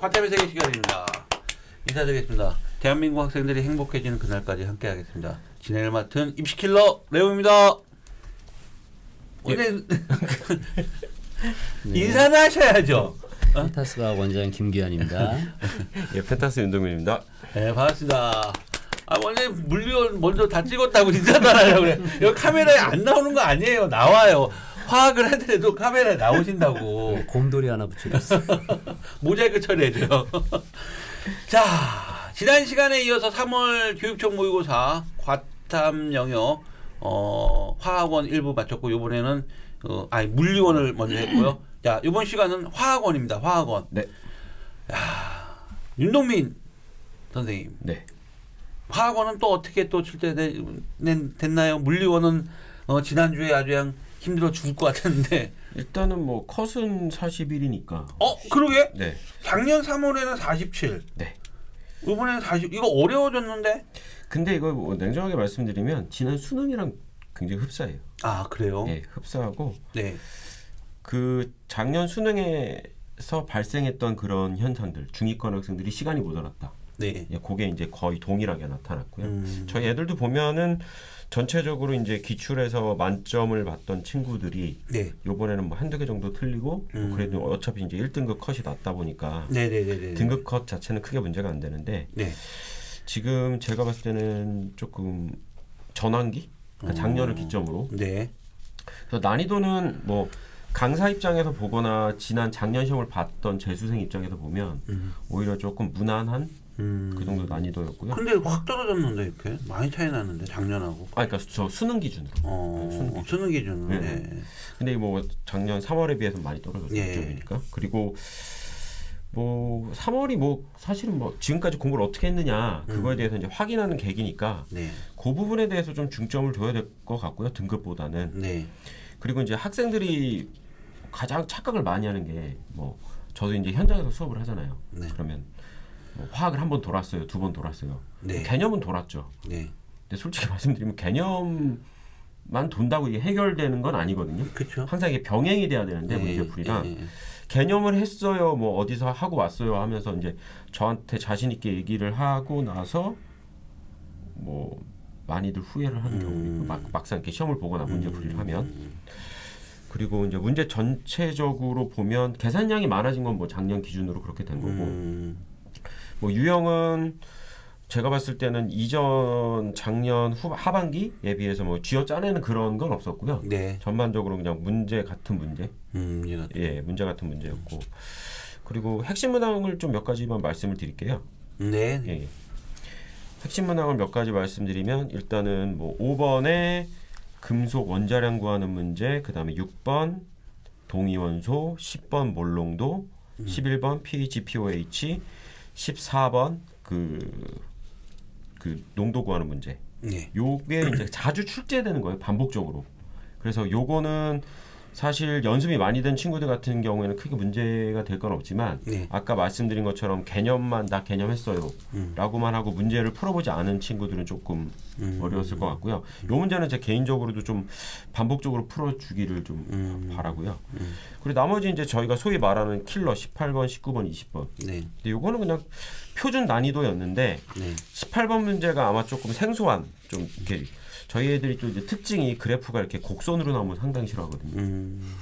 과탐의 세계 시간입니다. 인사드리겠습니다. 대한민국 학생들이 행복해지는 그날까지 함께하겠습니다. 진행을 맡은 입시킬러 레오입니다. 오늘 인사는 하셔야죠. 어? 타스가 원장 김기환입니다. 예, 펜타스 윤동민입니다. 네, 반갑습니다. 아, 원래 물리원 먼저 다 찍었다고 인사하려고 그래. 여기 카메라에 안 나오는 거 아니에요. 나와요. 화학을 하더라도 카메라에 나오신다고. 곰돌이 하나 붙여줬어. 모자이크 처리해줘요. 자, 지난 시간에 이어서 3월 교육청 모의고사 과탐 영역 어, 화학원 일부 마쳤고 이번에는 어, 아니 물리원을 먼저 했고요. 자, 이번 시간은 화학원입니다. 화학원. 네. 야, 윤동민 선생님. 네. 화학원은 또 어떻게 또 출제 됐나요? 물리원은 어, 지난주에 아주 그냥 힘들어 죽을 것 같았는데. 일단은 뭐 컷은 41이니까. 어, 그러게? 네. 작년 3월에는 47. 네. 이번에는 40. 이거 어려워졌는데? 근데 이거 뭐 냉정하게 말씀드리면 지난 수능이랑 굉장히 흡사해요. 아, 그래요? 예, 흡사하고 네. 그 작년 수능에서 발생했던 그런 현상들 중위권 학생들이 시간이 모자랐다. 네. 예, 그게 이제 거의 동일하게 나타났고요. 음. 저희 애들도 보면은 전체적으로 이제 기출에서 만점을 받던 친구들이 네. 요번에는 뭐 한두 개 정도 틀리고 뭐 음. 그래도 어차피 이제 1등급 컷이 낮다 보니까 네네네네. 등급 컷 자체는 크게 문제가 안 되는데 네. 지금 제가 봤을 때는 조금 전환기 그러니까 작년을 기점으로 네. 그래서 난이도는 뭐 강사 입장에서 보거나 지난 작년 시험을 봤던 재수생 입장에서 보면 음. 오히려 조금 무난한 음. 그 정도 난이도였고요. 근데 확 떨어졌는데 이렇게 많이 차이 나는데 작년하고. 아, 그러니까 저 수능 기준으로. 어. 수능 기준. 수능 기준으로. 네. 네. 근데 뭐 작년 3월에 비해서 많이 떨어졌죠. 예. 기준이니까. 그리고 뭐 3월이 뭐 사실은 뭐 지금까지 공부를 어떻게 했느냐 그거에 대해서 이제 확인하는 계기니까 네. 그 부분에 대해서 좀 중점을 둬야 될 것 같고요. 등급보다는. 네. 그리고 이제 학생들이 가장 착각을 많이 하는 게 뭐 저도 이제 현장에서 수업을 하잖아요. 네. 그러면 뭐 화학을 한 번 돌았어요, 두 번 돌았어요. 네. 개념은 돌았죠. 네. 근데 솔직히 말씀드리면 개념만 돈다고 이게 해결되는 건 아니거든요. 그렇죠. 항상 이게 병행이 돼야 되는데 문제풀이랑 예, 예. 개념을 했어요, 뭐 어디서 하고 왔어요 하면서 이제 저한테 자신 있게 얘기를 하고 나서 뭐 많이들 후회를 하는 경우 음. 있고 막, 막상 이렇게 시험을 보거나 문제풀이를 하면 그리고 이제 문제 전체적으로 보면 계산량이 많아진 건 뭐 작년 기준으로 그렇게 된 거고 음. 뭐 유형은 제가 봤을 때는 이전 작년 후 하반기에 비해서 뭐 쥐어 짜내는 그런 건 없었고요. 네. 전반적으로 그냥 문제 같은 문제, 음. 이해가 예, 문제 같은 문제였고 그리고 핵심 문항을 좀 몇 가지만 말씀을 드릴게요. 네. 예, 예. 핵심 문항을 몇 가지 말씀드리면 일단은 뭐 5번에 금속 원자량 구하는 문제, 그 다음에 6번 동위원소, 10번 몰롱도, 11번 pH, POH, 14번 그, 그 농도 구하는 문제. 네. 요게 이제 자주 출제되는 거예요 반복적으로 그래서 요거는 사실 연습이 많이 된 친구들 같은 경우에는 크게 문제가 될 건 없지만 네. 아까 말씀드린 것처럼 개념만 나 개념했어요 음. 라고만 하고 문제를 풀어보지 않은 친구들은 조금 음. 어려웠을 것 같고요 요 문제는 제 개인적으로도 좀 반복적으로 풀어주기를 좀 음. 바라고요 음. 그리고 나머지 이제 저희가 소위 말하는 킬러 18번 19번 20번 네. 근데 요거는 그냥 표준 난이도였는데 네. 18번 문제가 아마 조금 생소한 좀 이렇게 저희 애들이 또 이제 특징이 그래프가 이렇게 곡선으로 나오면 상당히 싫어하거든요. 음.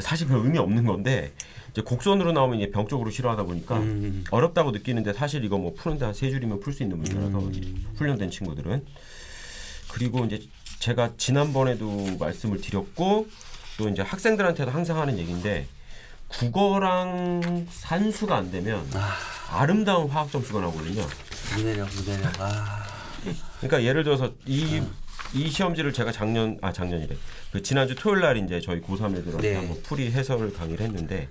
사실 별 의미 없는 건데 이제 곡선으로 나오면 이제 병적으로 싫어하다 보니까 음. 어렵다고 느끼는데 사실 이거 뭐 푸는데 한 세 줄이면 풀 수 있는 문제라서 음. 훈련된 친구들은 그리고 이제 제가 지난번에도 말씀을 드렸고 또 이제 학생들한테도 항상 하는 얘기인데 국어랑 산수가 안 되면 아 름다운 화학 점수가 나오거든요. 무대력 무대력. 아. 그러니까 예를 들어서 이, 이 시험지를 제가 작년 아 작년이래 그 지난주 토요일 날 이제 저희 고3 애들한테 네. 한번 풀이 해설 강의를 했는데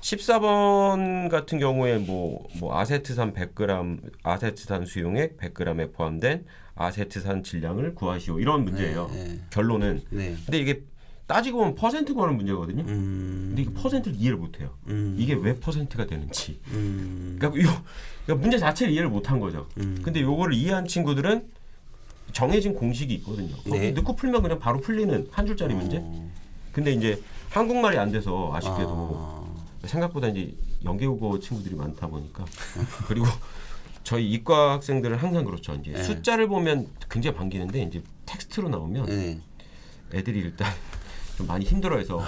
14번 같은 경우에 뭐, 뭐 아세트산 100g 아세트산 수용액 100g에 포함된 아세트산 질량을 구하시오 이런 문제예요. 네, 네. 결론은 네. 근데 이게 따지고 보면 퍼센트 구하는 문제거든요. 음. 근데 이게 퍼센트를 이해를 못해요. 음. 이게 왜 퍼센트가 되는지. 음. 그러니까, 요, 그러니까 문제 자체를 이해를 못한 거죠. 음. 근데 요거를 이해한 친구들은 정해진 공식이 있거든요. 네. 넣고 풀면 그냥 바로 풀리는 한 줄짜리 문제. 어. 근데 이제 한국말이 안 돼서 아쉽게도 아. 생각보다 이제 연계국어 친구들이 많다 보니까 그리고 저희 이과 학생들은 항상 그렇죠. 이제 네. 숫자를 보면 굉장히 반기는데 이제 텍스트로 나오면 네. 애들이 일단 좀 많이 힘들어해서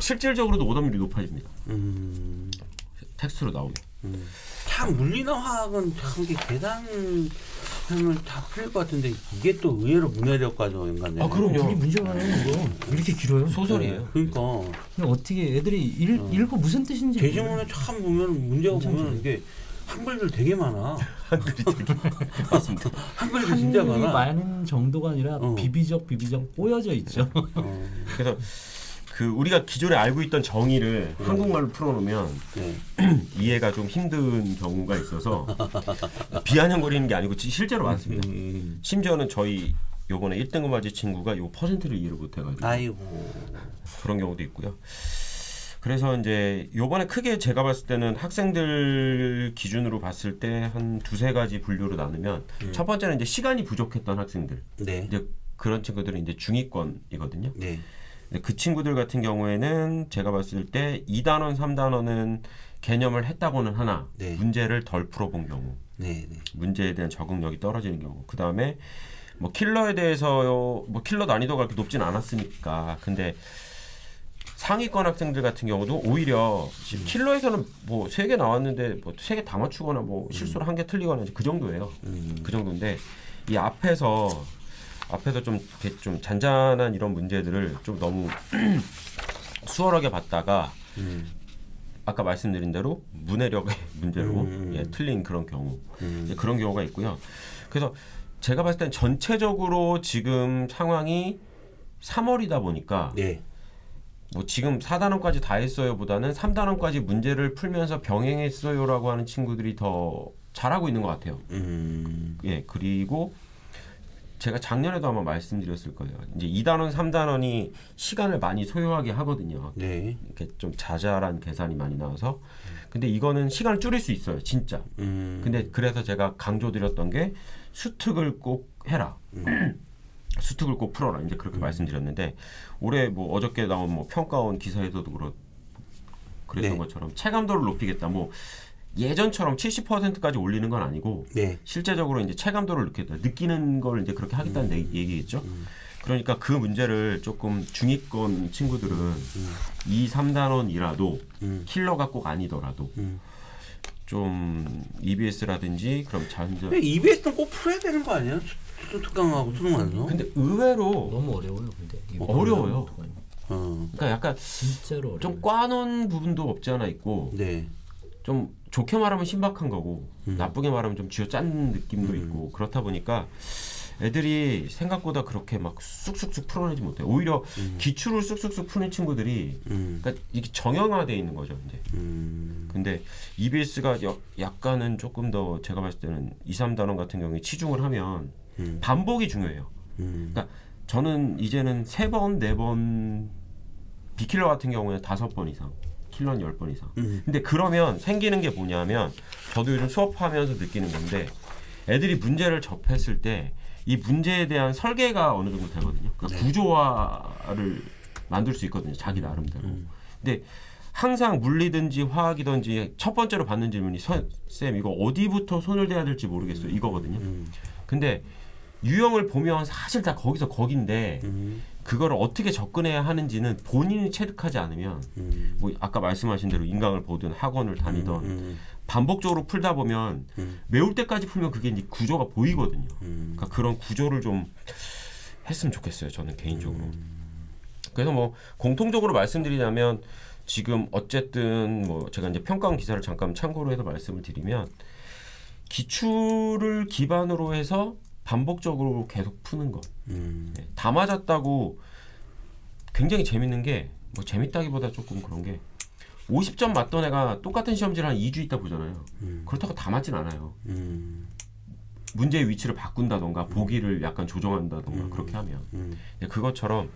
실질적으로도 오답률이 높아집니다. 음, 텍스트로 나오면. 음. 참 물리나 화학은 참 이게 계산 하면 다 풀릴 것 같은데 이게 또 의외로 문해력과도 연관돼. 아, 그럼요. 그게 문제가 많아요 이거 이렇게 길어요 소설이에요. 그러니까 근데 어떻게 애들이 읽, 어. 읽고 무슨 뜻인지 대지문에 참 보면 문제가. 보면 이게 한글들 되게 많아. 맞습니다. 한글들 진짜 한글이 많아. 많은 정도가 아니라 어. 비비적 비비적 꼬여져 있죠 어, 그래서 그 우리가 기존에 알고 있던 정의를 한국말로 풀어놓으면 네. 이해가 좀 힘든 경우가 있어서 비아냥거리는 게 아니고 지- 실제로 많습니다. 음. 심지어는 저희 요번에 1등급 맞은 친구가 요 퍼센트를 이해를 못해가지고 아이고. 그런 경우도 있고요. 그래서 이제 요번에 크게 제가 봤을 때는 학생들 기준으로 봤을 때 한 두세 가지 분류로 나누면 첫 번째는 이제 시간이 부족했던 학생들 네. 이제 그런 친구들은 이제 중위권이거든요. 네. 근데 그 친구들 같은 경우에는 제가 봤을 때 2단원, 3단원은 개념을 했다고는 하나 네. 문제를 덜 풀어본 경우 네. 네. 문제에 대한 적응력이 떨어지는 경우 그 다음에 뭐 킬러에 대해서 뭐 킬러 난이도가 그렇게 높진 않았으니까 근데 상위권 학생들 같은 경우도 오히려 지금 킬러에서는 뭐 세 개 나왔는데 뭐 세 개 다 맞추거나 뭐 실수로 한개 틀리거나 그 정도예요. 음. 그 정도인데 이 앞에서 앞에서 좀 좀 잔잔한 이런 문제들을 좀 너무 수월하게 봤다가 음. 아까 말씀드린 대로 문해력의 문제로 음. 예, 틀린 그런 경우 음. 이제 그런 경우가 있고요. 그래서 제가 봤을 땐 전체적으로 지금 상황이 3월이다 보니까 네. 뭐 지금 4단원까지 다 했어요보다는 3단원까지 문제를 풀면서 병행했어요라고 하는 친구들이 더 잘하고 있는 것 같아요. 음. 예, 그리고 제가 작년에도 아마 말씀드렸을 거예요. 이제 2단원, 3단원이 시간을 많이 소요하게 하거든요. 네. 이렇게 좀 자잘한 계산이 많이 나와서. 근데 이거는 시간을 줄일 수 있어요, 진짜. 음. 근데 그래서 제가 강조드렸던 게 수특을 꼭 해라. 수특을 꼭 풀어라. 이제 그렇게 말씀드렸는데 올해 뭐 어저께 나온 뭐 평가원 기사에서도 그렇 그랬던 네. 것처럼 체감도를 높이겠다. 뭐 예전처럼 70%까지 올리는 건 아니고 네. 실제적으로 이제 체감도를 느끼다 느끼는 걸 이제 그렇게 하겠다는 얘기- 얘기겠죠. 그러니까 그 문제를 조금 중위권 친구들은 2, 3단원이라도 음. 킬러가 꼭 아니더라도 음. 좀 EBS라든지 그럼 자연적 EBS는 꼭 풀어야 되는 거 아니야? 수- 특강하고 수능 완성. 근데 의외로 너무 어려워요 근데 이거 어려워요. 어떡하냐. 어. 그러니까 약간 진짜로 어려워요 좀 꽈놓은 부분도 없지 않아 있고 네. 좀 좋게 말하면 신박한 거고 음. 나쁘게 말하면 좀 쥐어짠 느낌도 있고 그렇다 보니까 애들이 생각보다 그렇게 막 쑥쑥쑥 풀어내지 못해. 요 오히려 기출을 쑥쑥쑥 푸는 친구들이 음. 그러니까 이게 정형화돼 있는 거죠, 이제. 음. 근데 EBS가 약간은 조금 더 제가 봤을 때는 2, 3단원 같은 경우에 치중을 하면 음. 반복이 중요해요. 음. 그러니까 저는 이제는 세 번, 네 번 비킬러 같은 경우에 다섯 번 이상, 킬러는 열번 이상. 음. 근데 그러면 생기는 게 뭐냐면 저도 요즘 수업하면서 느끼는 건데 애들이 문제를 접했을 때 이 문제에 대한 설계가 어느 정도 되거든요. 그러니까 구조화를 만들 수 있거든요. 자기 나름대로. 근데 항상 물리든지 화학이든지 첫 번째로 받는 질문이 선, 쌤 이거 어디부터 손을 대야 될지 모르겠어요. 이거거든요. 음. 근데 유형을 보면 사실 다 거기서 거긴데 음. 그거를 어떻게 접근해야 하는지는 본인이 체득하지 않으면 음. 뭐 아까 말씀하신 대로 인강을 보든 학원을 다니던 음. 반복적으로 풀다 보면 음. 외울 때까지 풀면 그게 이제 구조가 보이거든요. 음. 그러니까 그런 구조를 좀 했으면 좋겠어요. 저는 개인적으로. 음. 그래서 뭐 공통적으로 말씀드리자면 지금 어쨌든 뭐 제가 이제 평가원 기사를 잠깐 참고로 해서 말씀을 드리면 기출을 기반으로 해서 반복적으로 계속 푸는 것. 음. 네, 다 맞았다고 굉장히 재밌는 게 뭐 재밌다기보다 조금 그런 게 50점 맞던 애가 똑같은 시험지를 한 2주 있다 보잖아요. 음. 그렇다고 다 맞진 않아요. 음. 문제의 위치를 바꾼다던가 보기를 약간 조정한다던가 그렇게 하면 음. 네, 그것처럼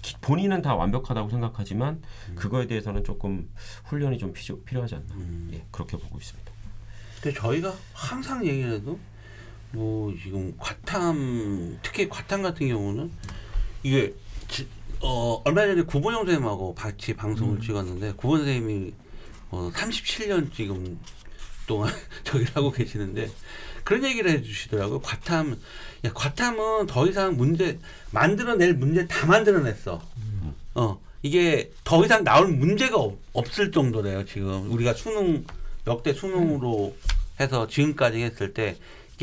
기- 본인은 다 완벽하다고 생각하지만 그거에 대해서는 조금 훈련이 좀 필요, 필요하지 않나 음. 예, 그렇게 보고 있습니다. 근데 저희가 항상 얘기해도 뭐 지금 과탐 특히 과탐 같은 경우는 이게 지- 어 얼마 전에 구본영 선생님하고 같이 방송을 찍었는데 구본 선생님이 어, 37년 지금 동안 저기를 하고 계시는데 그런 얘기를 해주시더라고요. 과탐, 야 과탐은 더 이상 문제 만들어낼 문제 다 만들어냈어. 어 이게 더 이상 나올 문제가 없, 없을 정도래요. 지금 우리가 수능 역대 수능으로 해서 지금까지 했을 때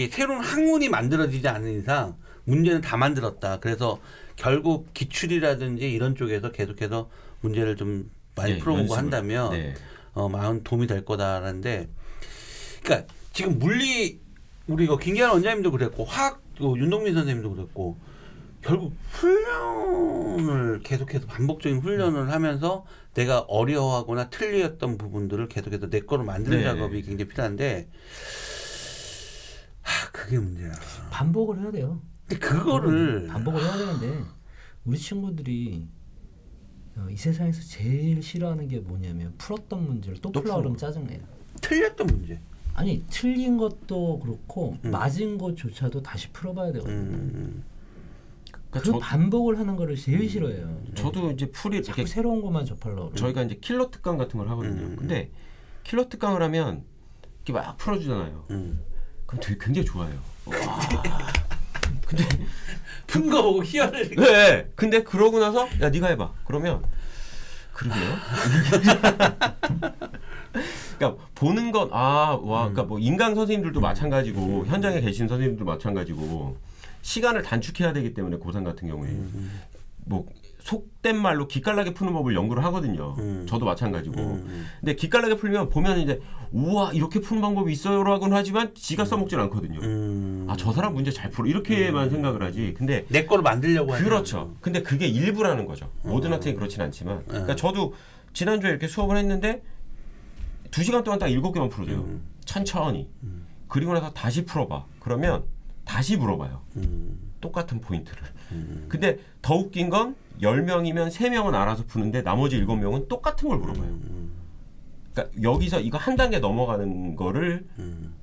새로운 학문이 만들어지지 않는 이상 문제는 다 만들었다. 그래서 결국 기출이라든지 이런 쪽에서 계속해서 문제를 좀 많이 네, 풀어보고 연습을. 한다면 네. 어, 마음 도움이 될 거다라는데, 그러니까 지금 물리 우리 이거 김기환 원장님도 그랬고 화학 또 윤동민 선생님도 그랬고 결국 훈련을 계속해서 반복적인 훈련을 하면서 내가 어려워하거나 틀렸던 부분들을 계속해서 내 거로 만드는 네. 작업이 굉장히 필요한데, 하 그게 문제야. 반복을 해야 돼요. 근데 그거를 반복을 해야 되는데 우리 친구들이 어, 이 세상에서 제일 싫어하는 게 뭐냐면 풀었던 문제를 또 또 풀라. 그러면 짜증내요. 틀렸던 문제. 아니 틀린 것도 그렇고 음. 맞은 것조차도 다시 풀어봐야 되거든요. 음, 그 그러니까 저, 반복을 하는 거를 제일 싫어해요. 저도 이제 풀이 자꾸 이렇게 새로운 것만 접하려고. 그래요. 저희가 이제 킬러 특강 같은 걸 하거든요. 음. 근데 킬러 특강을 하면 이렇게 막 풀어주잖아요. 음. 그럼 되게 굉장히 좋아요. 푼거 보고 희열을. 네. 근데 그러고 나서 야 네가 해봐. 그러면 그러게요. 그러니까 보는 건 아 와, 그러니까 뭐 인강 선생님들도 마찬가지고 현장에 계신 선생님들도 마찬가지고 시간을 단축해야 되기 때문에 고3 같은 경우에 뭐 속된 말로 기깔나게 푸는 법을 연구를 하거든요. 음. 저도 마찬가지고. 음. 근데 기깔나게 풀면 보면 이제 우와 이렇게 푸는 방법이 있어요라고는 하지만 지가 써먹질 않거든요. 음. 아저 사람 문제 잘 풀어 이렇게만 생각을 하지. 근데 내 거로 만들려고 하는 그렇죠. 근데 그게 일부라는 거죠. 모든 학생이 그렇진 않지만. 그러니까 음. 저도 지난주에 이렇게 수업을 했는데 두 시간 동안 딱 일곱 개만 풀어줘요. 음. 천천히. 그리고 나서 다시 풀어봐. 그러면 다시 물어봐요. 음. 똑같은 포인트를. 음. 근데 더 웃긴 건 10명이면 3명은 알아서 푸는데 나머지 7명은 똑같은 걸 물어봐요. 음. 그러니까 여기서 이거 한 단계 넘어가는 거를 음.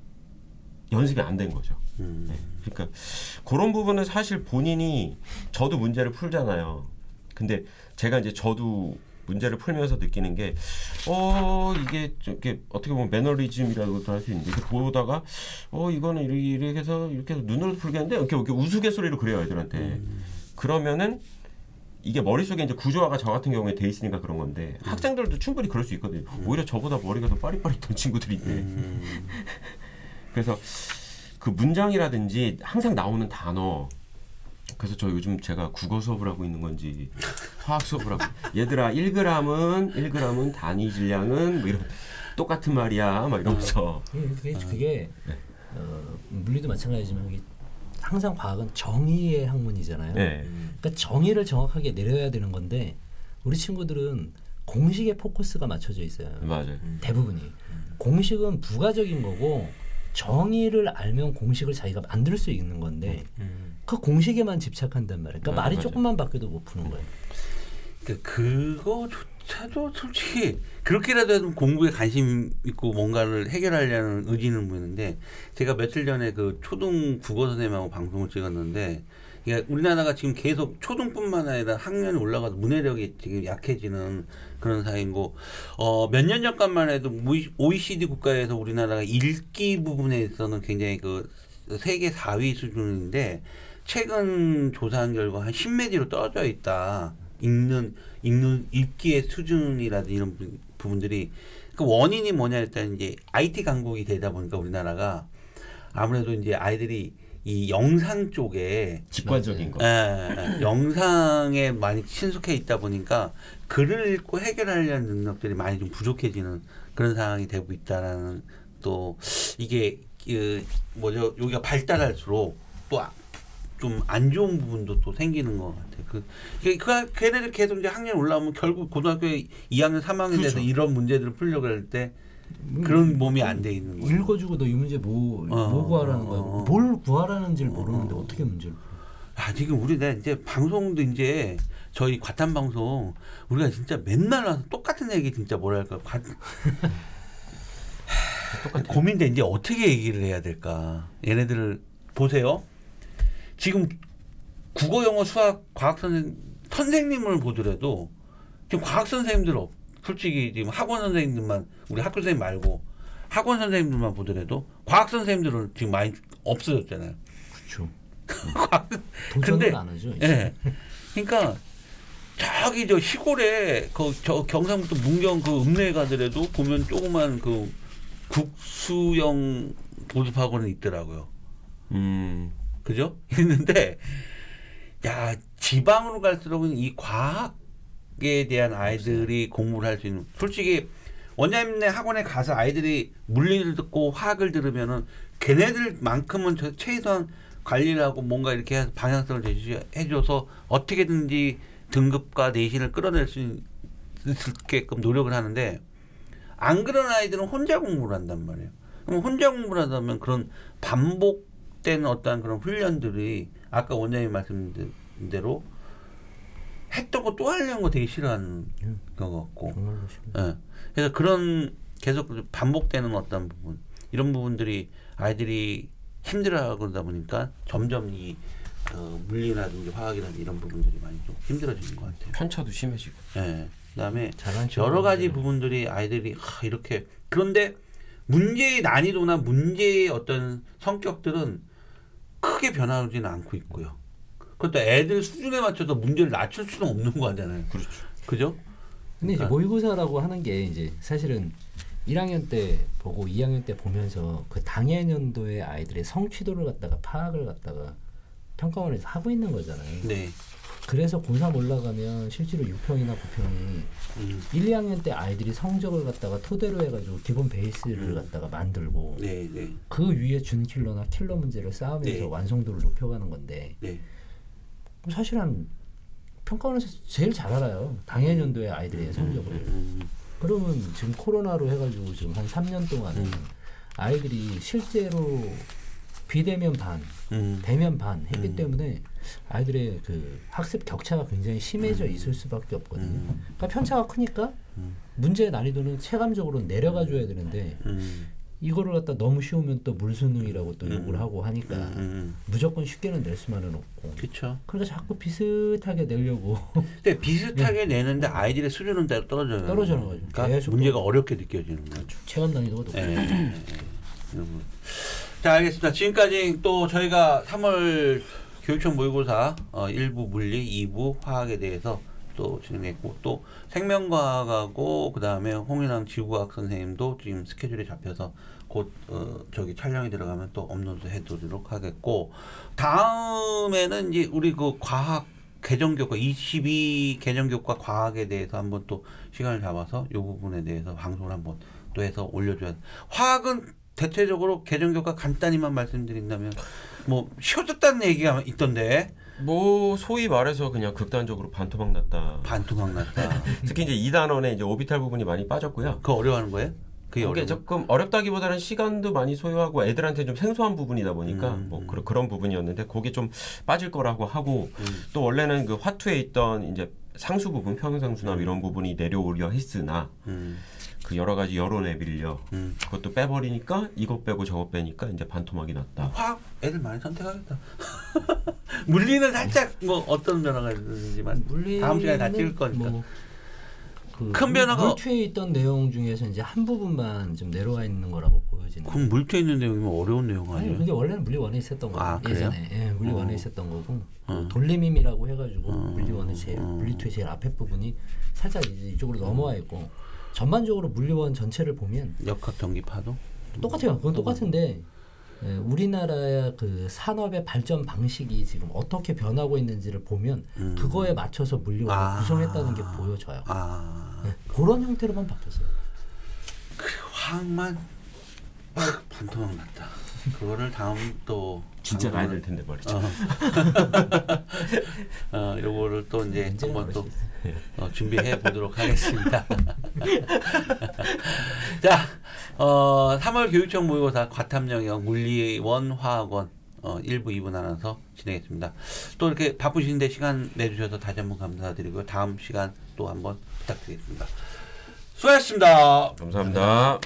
연습이 안 된 거죠. 음. 네. 그러니까 그런 부분은 사실 본인이 저도 문제를 풀잖아요. 근데 제가 이제 저도 문제를 풀면서 느끼는 게, 어, 이게, 좀 이렇게 어떻게 보면 매너리즘이라고도 할 수 있는데, 이렇게 보다가, 어, 이거는 이렇게, 이렇게 해서, 이렇게 해서 눈으로 풀겠는데, 이렇게, 이렇게 우스갯소리로 그래요, 애들한테. 그러면은, 이게 머릿속에 이제 구조화가 저 같은 경우에 돼 있으니까 그런 건데, 학생들도 충분히 그럴 수 있거든요. 오히려 저보다 머리가 더 빠릿빠릿한 친구들인데. 음. 그래서 그 문장이라든지 항상 나오는 단어 그래서 저 요즘 제가 국어 수업을 하고 있는 건지 화학 수업을 하고 얘들아 1g은 1g은 단위 질량은 뭐 이런 똑같은 말이야 막 이러면서 그게, 그게, 그게 네. 어, 물리도 마찬가지지만 이게 항상 과학은 정의의 학문이잖아요. 네. 그러니까 정의를 정확하게 내려야 되는 건데 우리 친구들은 공식에 포커스가 맞춰져 있어요. 맞아요. 대부분이 공식은 부가적인 거고 정의를 알면 공식을 자기가 만들 수 있는 건데 그 공식에만 집착한단 말이에요. 그러니까 맞아, 말이 맞아. 조금만 바뀌어도 못 푸는 거예요. 그 그거조차도 솔직히 그렇게라도 공부에 관심 있고 뭔가를 해결하려는 의지는 보이는데 제가 며칠 전에 그 초등 국어 선생님하고 방송을 찍었는데 이게 우리나라가 지금 계속 초등뿐만 아니라 학년이 올라가서 문해력이 지금 약해지는 그런 사이고 어 몇 년 전까만 해도 OECD 국가에서 우리나라가 읽기 부분에 있어서는 굉장히 그 세계 4위 수준인데 최근 조사한 결과 한 10매 뒤로 떨어져 있다. 읽는 읽는 읽기의 수준이라든지 이런 부- 부분들이 그 원인이 뭐냐 일단 이제 IT 강국이 되다 보니까 우리나라가 아무래도 이제 아이들이 이 영상 쪽에 직관적인 거. 예, 예, 영상에 많이 친숙해 있다 보니까 글을 읽고 해결하려는 능력들이 많이 좀 부족해지는 그런 상황이 되고 있다라는 또 이게 그 뭐죠 여기가 발달할수록 또 좀 안 좋은 부분도 또 생기는 것 같아요. 그 이게 그 걔네들 계속 이제 학년 올라오면 결국 고등학교 2학년 3학년 돼서 그렇죠. 이런 문제들을 풀려고 할 때 그런 몸이 안 돼 있는 거예요. 읽어주고 너 이 문제 뭐, 어, 뭐 구하라는 어, 거야? 어. 뭘 구하라는지를 모르는데 어 떻게 문제를 풀어? 아 지금 우리가 이제 방송도 이제 저희 과탐 방송 우리가 진짜 맨날 와서 똑같은 얘기 진짜 뭐랄까 과. 고민돼 이제 어떻게 얘기를 해야 될까 얘네들을 보세요 지금 국어 영어 수학 과학 선생 선생님을 보더라도 지금 과학 선생님들 없, 솔직히 지금 학원 선생님들만 우리 학교 선생님 말고 학원 선생님들만 보더라도 과학 선생님들은 지금 많이 없어졌잖아요. 그렇죠. 근데- 안 하죠. 예. 그러니까 저기 저 시골에 그 저 경상북도 문경 그 읍내 가더라도 보면 조그만 그 국수형 보습학원이 있더라고요. 음. 그죠? 있는데 야 지방으로 갈수록은 이 과학 에 대한 아이들이 공부를 할 수 있는 솔직히 원장님네 학원에 가서 아이들이 물리를 듣고 화학을 들으면은 걔네들만큼은 저 최소한 관리를 하고 뭔가 이렇게 해서 방향성을 제시해줘서 어떻게든지 등급과 내신을 끌어낼 수 있게끔 노력을 하는데 안 그런 아이들은 혼자 공부를 한단 말이에요. 그럼 혼자 공부를 하다면 그런 반복된 어떠한 그런 훈련들이 아까 원장님 말씀드린 대로 했던 거 또 하려는 거 되게 싫어하는 음. 것 같고. 예. 그래서 그런 계속 반복되는 어떤 부분 이런 부분들이 아이들이 힘들어하고 그러다 보니까 점점 이 어, 물리라든지 화학이라든지 이런 부분들이 많이 좀 힘들어지는 것 같아요. 편차도 심해지고. 예. 그다음에 여러 가지 부분들이 아이들이 하, 이렇게 그런데 문제의 난이도나 문제의 어떤 성격들은 크게 변하지는 않고 있고요. 그것도 애들 수준에 맞춰서 문제를 낮출 수는 없는 거잖아요. 그렇죠. 그죠? 근데 이제 그러니까- 모의고사라고 하는 게 이제 사실은 1학년 때 보고 2학년 때 보면서 그 당해년도의 아이들의 성취도를 갖다가 파악을 갖다가 평가원에서 하고 있는 거잖아요. 네. 그래서 고3 올라가면 실제로 6평이나 9평이 음. 1, 2학년 때 아이들이 성적을 갖다가 토대로 해가지고 기본 베이스를 갖다가 만들고 네, 네, 그 위에 준킬러나 킬러 문제를 쌓으면서 네. 완성도를 높여가는 건데 네. 사실은 평가원에서 제일 잘 알아요. 당해년도의 아이들의 성적을. 음, 그러면 지금 코로나로 해가지고 지금 한 3년 동안은 음. 아이들이 실제로 비대면 반, 음. 대면 반 했기 음. 때문에 아이들의 그 학습 격차가 굉장히 심해져 있을 수밖에 없거든요. 음. 그러니까 편차가 크니까 음. 문제의 난이도는 체감적으로 내려가 줘야 되는데 음. 이거를 갖다 너무 쉬우면 또 물수능이라고 또 음. 욕을 하고 하니까 음. 무조건 쉽게는 낼 수만은 없고 그렇죠. 그러니까 자꾸 비슷하게 내려고 근데 비슷하게 내는데 아이들의 수준은 따로 떨어져요. 네. 떨어지는 거죠. 그러니까 문제가 어렵게 느껴지는 거죠. 체감 난이도가 예, 예. 이런 거. 자, 알겠습니다. 지금까지 또 저희가 3월 교육청 모의고사 어, 1부 물리, 2부 화학에 대해서 또 진행했고 또 생명과학하고 그다음에 홍인왕 지구과학 선생님도 지금 스케줄이 잡혀서 곧 어, 저기 촬영이 들어가면 또 업로드 해드리도록 하겠고 다음에는 이제 우리 그 과학 개정 교과 22 개정 교과 과학에 대해서 한번 또 시간을 잡아서 이 부분에 대해서 방송을 한번 또 해서 올려줘야 돼. 화학은 대체적으로 개정 교과 간단히만 말씀드린다면 뭐 쉬워졌다는 얘기가 있던데 뭐 소위 말해서 그냥 극단적으로 반토막 났다. 반토막 났다. 특히 이제 2단원에 이제 오비탈 부분이 많이 빠졌고요. 그거 어려워하는 거예요? 그게 그게. 조금 어렵다기보다는 시간도 많이 소요하고 애들한테 좀 생소한 부분이다 보니까 음, 뭐 음. 그런 그런 부분이었는데 거기 좀 빠질 거라고 하고 음. 또 원래는 그 화투에 있던 이제 상수 부분 평형상수나 이런 부분이 내려오려 했으나 음, 그 여러 가지 여론에 밀려 음. 그것도 빼버리니까 이것 빼고 저것 빼니까 이제 반토막이 났다. 화학 애들 많이 선택하겠다. 물리는 살짝 뭐 어떤 변화가 있는지만 다음 시간에 다 찍을 거니까. 뭐 그 큰 변화가- 물투에 있던 내용 중에서 이제 한 부분만 좀 내려와 있는 거라고 보여지는. 그럼 물투에 있는 내용이면 어려운 내용 아니 아니에요? 근데 원래는 물리 원에 있었던 거고 아? 예전에 예, 물리 어. 원에 있었던 거고 어. 돌림임이라고 해가지고 어. 물리 원의 제일 어. 물리 투의 제일 앞에 부분이 살짝 이제 이쪽으로 넘어와 있고 전반적으로 물리 원 전체를 보면 역학 전기파도 똑같아요. 그건 똑같은데 예, 우리나라의 그 산업의 발전 방식이 지금 어떻게 변하고 있는지를 보면 음. 그거에 맞춰서 물리원을 아. 구성했다는 게 보여져요. 아 네, 그런 형태로만 바뀌었어요. 화학만 팍 반토막 났다. 그거를 다음 또 진짜 가야 방송을- 될 텐데 말이죠. 어. 어, 요거를 또 이제 언제나 한번 또. 어, 준비해 보도록 하겠습니다. 자, 어, 3월 교육청 모의고사 과탐 영역 물리원 화학원 어, 1부, 2부 나눠서 진행했습니다. 또 이렇게 바쁘신데 시간 내주셔서 다시 한번 감사드리고요. 다음 시간 또 한번 부탁드리겠습니다. 수고하셨습니다. 감사합니다.